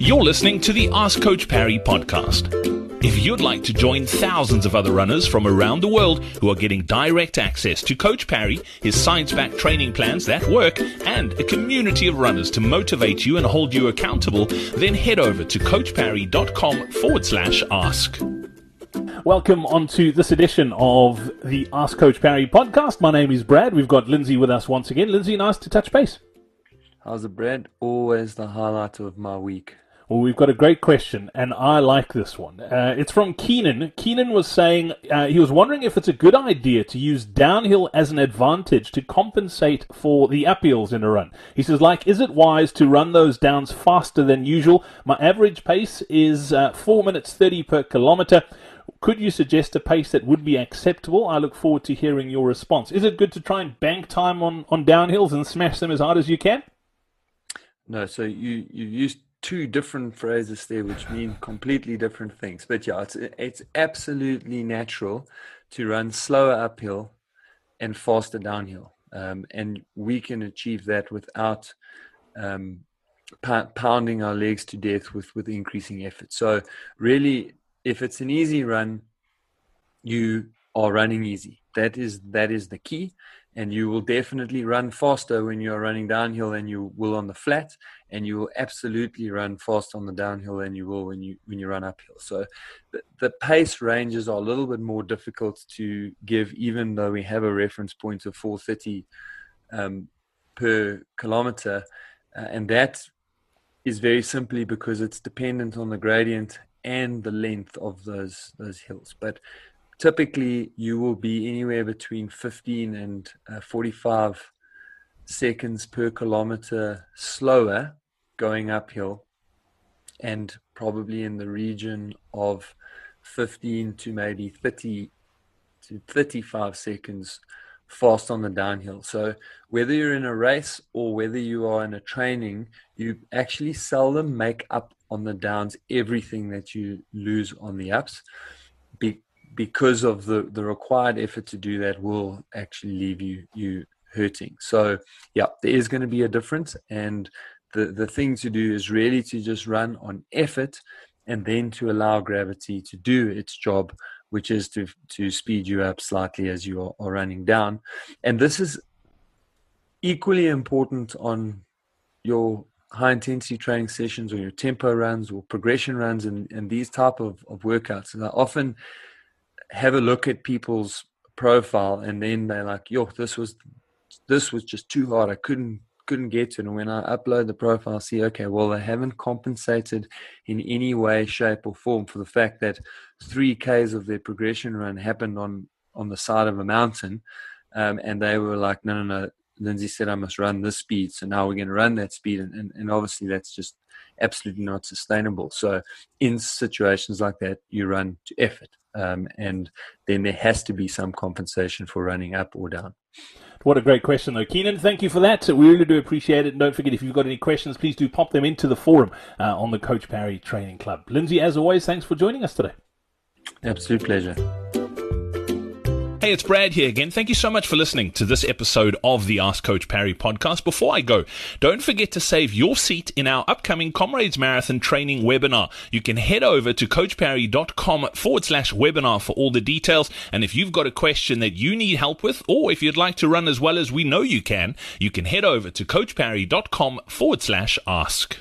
You're listening to the Ask Coach Parry podcast. If you'd like to join thousands of other runners from around the world who are getting direct access to Coach Parry, his science backed training plans that work, and a community of runners to motivate you and hold you accountable, then head over to coachparry.com forward slash ask. Welcome on to this edition of the Ask Coach Parry podcast. My name is Brad. We've got Lindsay with us once again. Lindsay, nice to touch base. How's the bread? Always the highlight of my week. Well, we've got a great question, and I like this one. Uh, it's from Keenan. Keenan was saying uh, he was wondering if it's a good idea to use downhill as an advantage to compensate for the uphills in a run. He says, like, is it wise to run those downs faster than usual? My average pace is uh, 4 minutes 30 per kilometer. Could you suggest a pace that would be acceptable? I look forward to hearing your response. Is it good to try and bank time on, on downhills and smash them as hard as you can? No, so you, you used two different phrases there, which mean completely different things. But yeah, it's it's absolutely natural to run slower uphill and faster downhill, um, and we can achieve that without um, pounding our legs to death with with increasing effort. So really, if it's an easy run, you are running easy. That is that is the key. And you will definitely run faster when you're running downhill than you will on the flat. And you will absolutely run faster on the downhill than you will when you when you run uphill. So the, the pace ranges are a little bit more difficult to give even though we have a reference point of 430 um, per kilometer. Uh, and that is very simply because it's dependent on the gradient and the length of those those hills. But typically you will be anywhere between 15 and uh, 45 seconds per kilometer slower going uphill and probably in the region of 15 to maybe 30 to 35 seconds fast on the downhill. So whether you're in a race or whether you are in a training, you actually seldom make up on the downs everything that you lose on the ups. Be- because of the the required effort to do that will actually leave you you hurting. So yeah there is going to be a difference and the the thing to do is really to just run on effort and then to allow gravity to do its job which is to to speed you up slightly as you are, are running down. And this is equally important on your high intensity training sessions or your tempo runs or progression runs and, and these type of, of workouts. And I often have a look at people's profile and then they're like, yo, this was this was just too hard. I couldn't couldn't get to it. And when I upload the profile, I see, okay, well, they haven't compensated in any way, shape, or form for the fact that three Ks of their progression run happened on on the side of a mountain. Um, and they were like, no, no, no. Lindsay said I must run this speed, so now we're going to run that speed, and, and, and obviously that's just absolutely not sustainable. So in situations like that, you run to effort um, and then there has to be some compensation for running up or down. What a great question, though. Keenan, thank you for that. We really do appreciate it. And don't forget, if you've got any questions, please do pop them into the forum uh, on the Coach Parry Training Club. Lindsay, as always, thanks for joining us today. Absolute pleasure. Hey, it's Brad here again. Thank you so much for listening to this episode of the Ask Coach Parry podcast. Before I go, don't forget to save your seat in our upcoming Comrades Marathon training webinar. You can head over to coachparry.com forward slash webinar for all the details. And if you've got a question that you need help with, or if you'd like to run as well as we know you can, you can head over to coachparry.com forward slash ask.